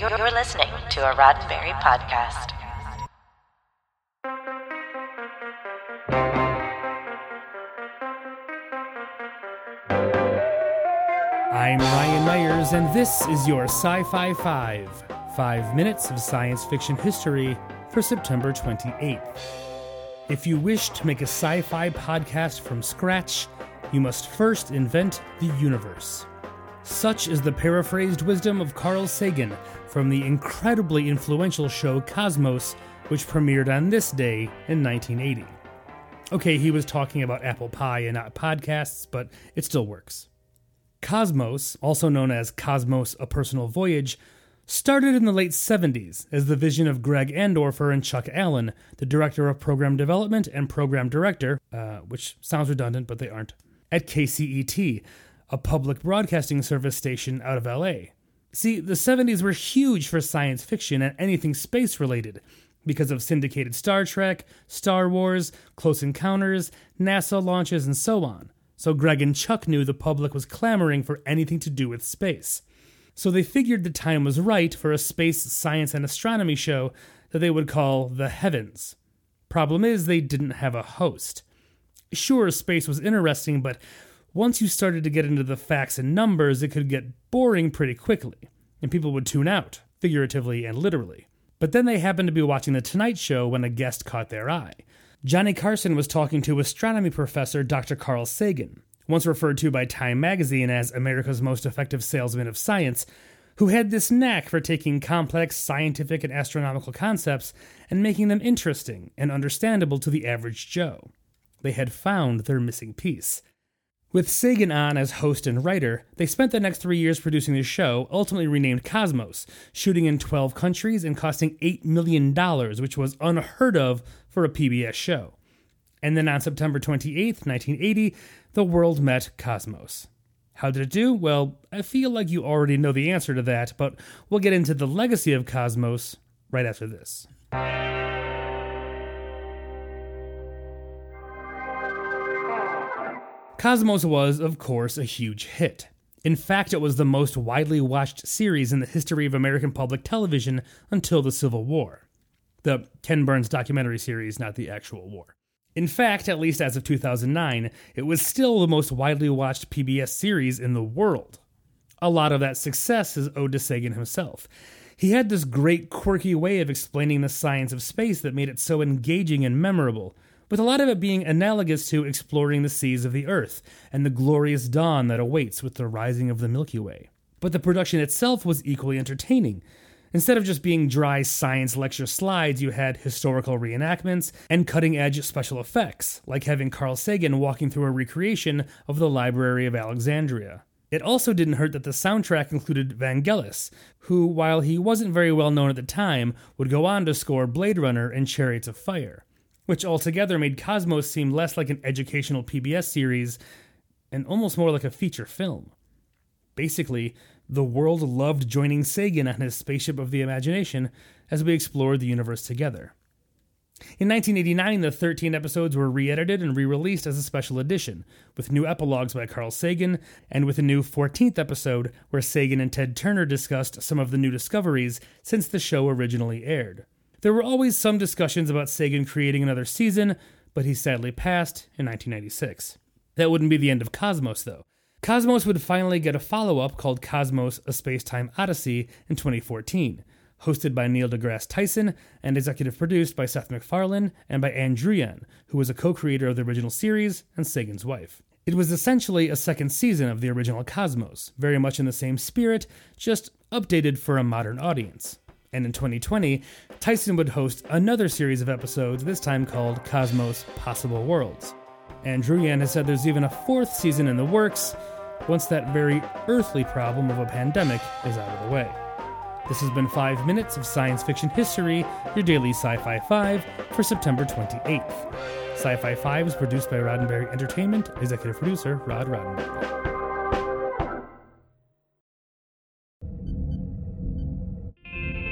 You're, listening to a Roddenberry podcast. I'm Ryan Myers, and this is your Sci Fi 5 Five Minutes of Science Fiction History for September 28th. If you wish to make a sci fi podcast from scratch, you must first invent the universe. Such is the paraphrased wisdom of Carl Sagan from the incredibly influential show Cosmos, which premiered on this day in 1980. Okay, he was talking about apple pie and not podcasts, but it still works. Cosmos, also known as Cosmos A Personal Voyage, started in the late 70s as the vision of Greg Andorfer and Chuck Allen, the director of program development and program director, uh, which sounds redundant, but they aren't, at KCET, a public broadcasting service station out of LA. See, the 70s were huge for science fiction and anything space related because of syndicated Star Trek, Star Wars, Close Encounters, NASA launches, and so on. So Greg and Chuck knew the public was clamoring for anything to do with space. So they figured the time was right for a space science and astronomy show that they would call The Heavens. Problem is, they didn't have a host. Sure, space was interesting, but once you started to get into the facts and numbers, it could get boring pretty quickly, and people would tune out, figuratively and literally. But then they happened to be watching The Tonight Show when a guest caught their eye. Johnny Carson was talking to astronomy professor Dr. Carl Sagan, once referred to by Time magazine as America's most effective salesman of science, who had this knack for taking complex scientific and astronomical concepts and making them interesting and understandable to the average Joe. They had found their missing piece. With Sagan on as host and writer, they spent the next three years producing the show, ultimately renamed Cosmos, shooting in 12 countries and costing $8 million, which was unheard of for a PBS show. And then on September 28, 1980, the world met Cosmos. How did it do? Well, I feel like you already know the answer to that, but we'll get into the legacy of Cosmos right after this. Cosmos was, of course, a huge hit. In fact, it was the most widely watched series in the history of American public television until the Civil War. The Ken Burns documentary series, not the actual war. In fact, at least as of 2009, it was still the most widely watched PBS series in the world. A lot of that success is owed to Sagan himself. He had this great, quirky way of explaining the science of space that made it so engaging and memorable, with a lot of it being analogous to exploring the seas of the Earth and the glorious dawn that awaits with the rising of the Milky Way. But the production itself was equally entertaining. Instead of just being dry science lecture slides, you had historical reenactments and cutting edge special effects, like having Carl Sagan walking through a recreation of the Library of Alexandria. It also didn't hurt that the soundtrack included Vangelis, who, while he wasn't very well known at the time, would go on to score Blade Runner and Chariots of Fire which altogether made Cosmos seem less like an educational PBS series and almost more like a feature film. Basically, the world loved joining Sagan on his spaceship of the imagination as we explored the universe together. In 1989, the 13 episodes were re edited and re released as a special edition, with new epilogues by Carl Sagan, and with a new 14th episode where Sagan and Ted Turner discussed some of the new discoveries since the show originally aired. There were always some discussions about Sagan creating another season, but he sadly passed in 1996. That wouldn't be the end of Cosmos, though. Cosmos would finally get a follow up called Cosmos A Space Time Odyssey in 2014, hosted by Neil deGrasse Tyson and executive produced by Seth MacFarlane and by Ann Druyan, who was a co creator of the original series and Sagan's wife. It was essentially a second season of the original Cosmos, very much in the same spirit, just updated for a modern audience. And in 2020, Tyson would host another series of episodes, this time called Cosmos Possible Worlds. Ann Druyan has said there's even a fourth season in the works once that very earthly problem of a pandemic is out of the way. This has been 5 minutes of science fiction history, your daily Sci Fi 5 for September 28th. Sci Fi 5 is produced by Roddenberry Entertainment, executive producer Rod Roddenberry.